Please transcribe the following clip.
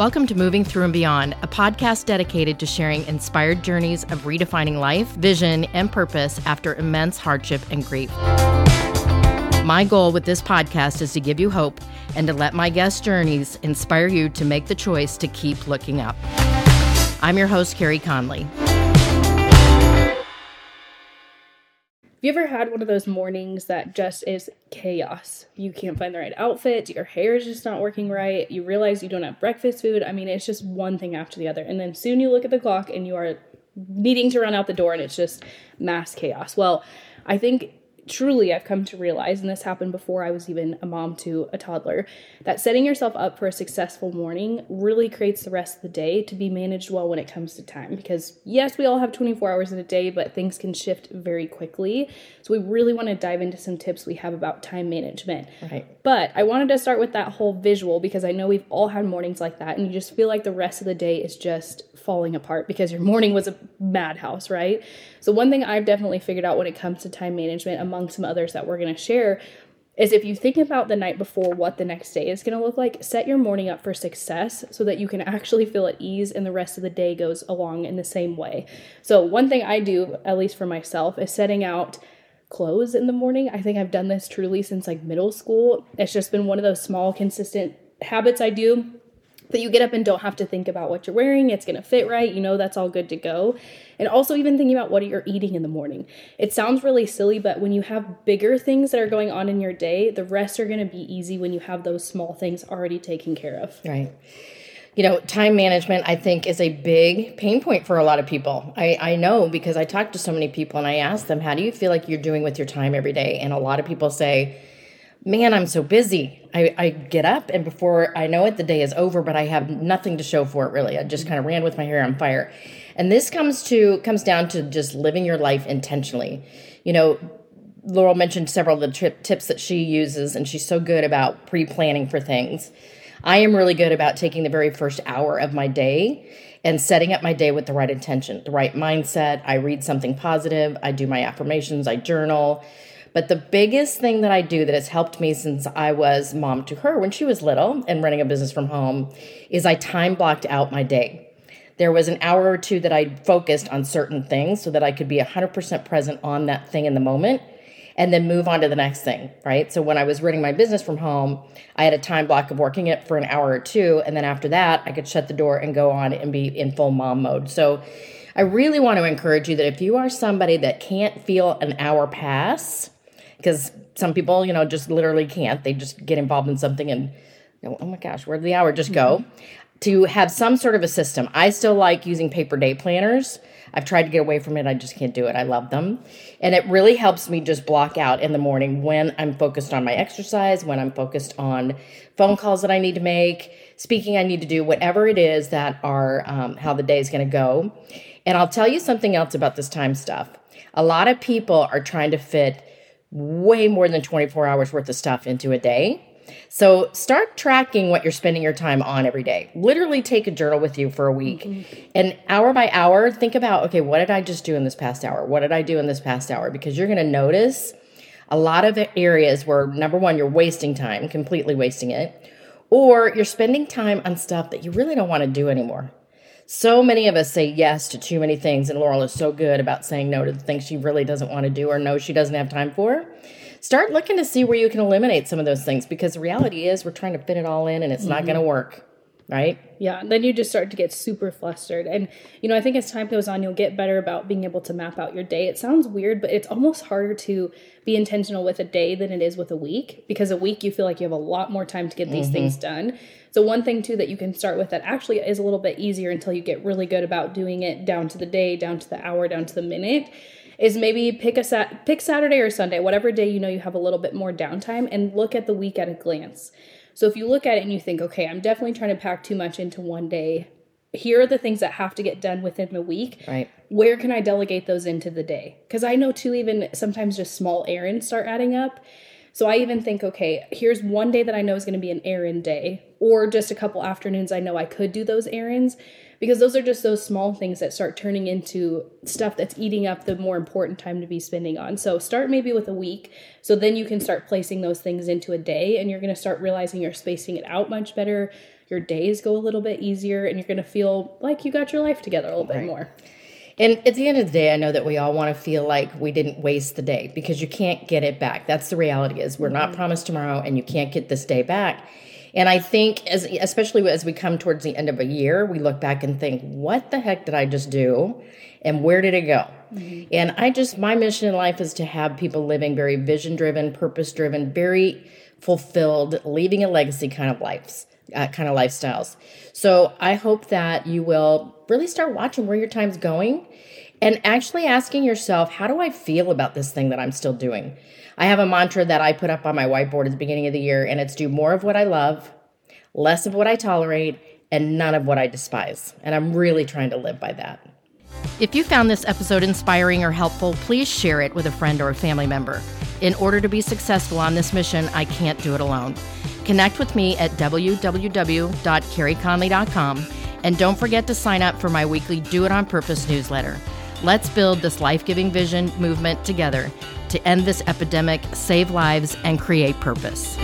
Welcome to Moving Through and Beyond, a podcast dedicated to sharing inspired journeys of redefining life, vision, and purpose after immense hardship and grief. My goal with this podcast is to give you hope and to let my guest journeys inspire you to make the choice to keep looking up. I'm your host, Carey Conley. You ever had one of those mornings that just is chaos? You can't find the right outfit, your hair is just not working right, you realize you don't have breakfast food. I mean, it's just one thing after the other. And then soon you look at the clock and you are needing to run out the door and it's just mass chaos. Well, I think truly I've come to realize, and this happened before I was even a mom to a toddler, that setting yourself up for a successful morning really creates the rest of the day to be managed well when it comes to time. Because yes, we all have 24 hours in a day, but things can shift very quickly. So we really want to dive into some tips we have about time management. Right. But I wanted to start with that whole visual because I know we've all had mornings like that, and you just feel like the rest of the day is just falling apart because your morning was a madhouse, right? So, one thing I've definitely figured out when it comes to time management, among some others that we're going to share, is if you think about the night before what the next day is going to look like, set your morning up for success so that you can actually feel at ease and the rest of the day goes along in the same way. So, one thing I do, at least for myself, is setting out clothes in the morning. I think I've done this truly since like middle school. It's just been one of those small, consistent habits I do that you get up and don't have to think about what you're wearing. It's going to fit right. You know that's all good to go. And also, even thinking about what you're eating in the morning. It sounds really silly, but when you have bigger things that are going on in your day, the rest are going to be easy when you have those small things already taken care of. Right. You know, time management, I think, is a big pain point for a lot of people. I, I know because I talk to so many people and I ask them, how do you feel like you're doing with your time every day? And a lot of people say, man, I'm so busy. I, I get up and before I know it, the day is over, but I have nothing to show for it really. I just kind of ran with my hair on fire. And this comes to comes down to just living your life intentionally. You know, Laurel mentioned several of the tips that she uses, and she's so good about pre-planning for things. I am really good about taking the very first hour of my day and setting up my day with the right intention, the right mindset. I read something positive, I do my affirmations, I journal. But the biggest thing that I do that has helped me since I was mom to her when she was little and running a business from home is I time blocked out my day. There was an hour or two that I focused on certain things so that I could be 100% present on that thing in the moment and then move on to the next thing, right? So when I was running my business from home, I had a time block of working it for an hour or two. And then after that, I could shut the door and go on and be in full mom mode. So I really want to encourage you that if you are somebody that can't feel an hour pass, because some people, you know, just literally can't. They just get involved in something and, you know, oh my gosh, where did the hour just go? Mm-hmm. To have some sort of a system. I still like using paper day planners. I've tried to get away from it. I just can't do it. I love them. And it really helps me just block out in the morning when I'm focused on my exercise, when I'm focused on phone calls that I need to make, speaking I need to do, whatever it is that are um, how the day is going to go. And I'll tell you something else about this time stuff. A lot of people are trying to fit way more than 24 hours worth of stuff into a day. So start tracking what you're spending your time on every day. Literally take a journal with you for a week. Mm-hmm. And hour by hour, think about okay, what did I just do in this past hour? What did I do in this past hour? Because you're going to notice a lot of areas where number one, you're wasting time, completely wasting it, or you're spending time on stuff that you really don't want to do anymore. So many of us say yes to too many things, and Laurel is so good about saying no to the things she really doesn't want to do or no she doesn't have time for. Start looking to see where you can eliminate some of those things because the reality is we're trying to fit it all in and it's mm-hmm. not going to work right? Yeah, then you just start to get super flustered. And, you know, I think as time goes on, you'll get better about being able to map out your day. It sounds weird, but it's almost harder to be intentional with a day than it is with a week because a week you feel like you have a lot more time to get these mm-hmm. things done. So, one thing too that you can start with that actually is a little bit easier until you get really good about doing it down to the day, down to the hour, down to the minute is maybe pick a sat- pick Saturday or Sunday, whatever day you know you have a little bit more downtime and look at the week at a glance. So if you look at it and you think, okay, I'm definitely trying to pack too much into one day. Here are the things that have to get done within the week. Right. Where can I delegate those into the day? Because I know too, even sometimes just small errands start adding up. So I even think, okay, here's one day that I know is going to be an errand day, or just a couple afternoons I know I could do those errands because those are just those small things that start turning into stuff that's eating up the more important time to be spending on. So start maybe with a week. So then you can start placing those things into a day and you're going to start realizing you're spacing it out much better. your days go a little bit easier and you're going to feel like you got your life together a little bit more. And at the end of the day, I know that we all want to feel like we didn't waste the day because you can't get it back. That's the reality is we're mm-hmm. not promised tomorrow and you can't get this day back. And I think as especially as we come towards the end of a year, we look back and think, what the heck did I just do? And where did it go? Mm-hmm. And I just my mission in life is to have people living very vision driven, purpose driven, very fulfilled, leaving a legacy kind of lives. Uh, kind of lifestyles. So I hope that you will really start watching where your time's going and actually asking yourself, how do I feel about this thing that I'm still doing? I have a mantra that I put up on my whiteboard at the beginning of the year, and it's do more of what I love, less of what I tolerate, and none of what I despise. And I'm really trying to live by that. If you found this episode inspiring or helpful, please share it with a friend or a family member. In order to be successful on this mission, I can't do it alone. Connect with me at www.careyconley.com and don't forget to sign up for my weekly Do It On Purpose newsletter. Let's build this life giving vision movement together to end this epidemic, save lives, and create purpose.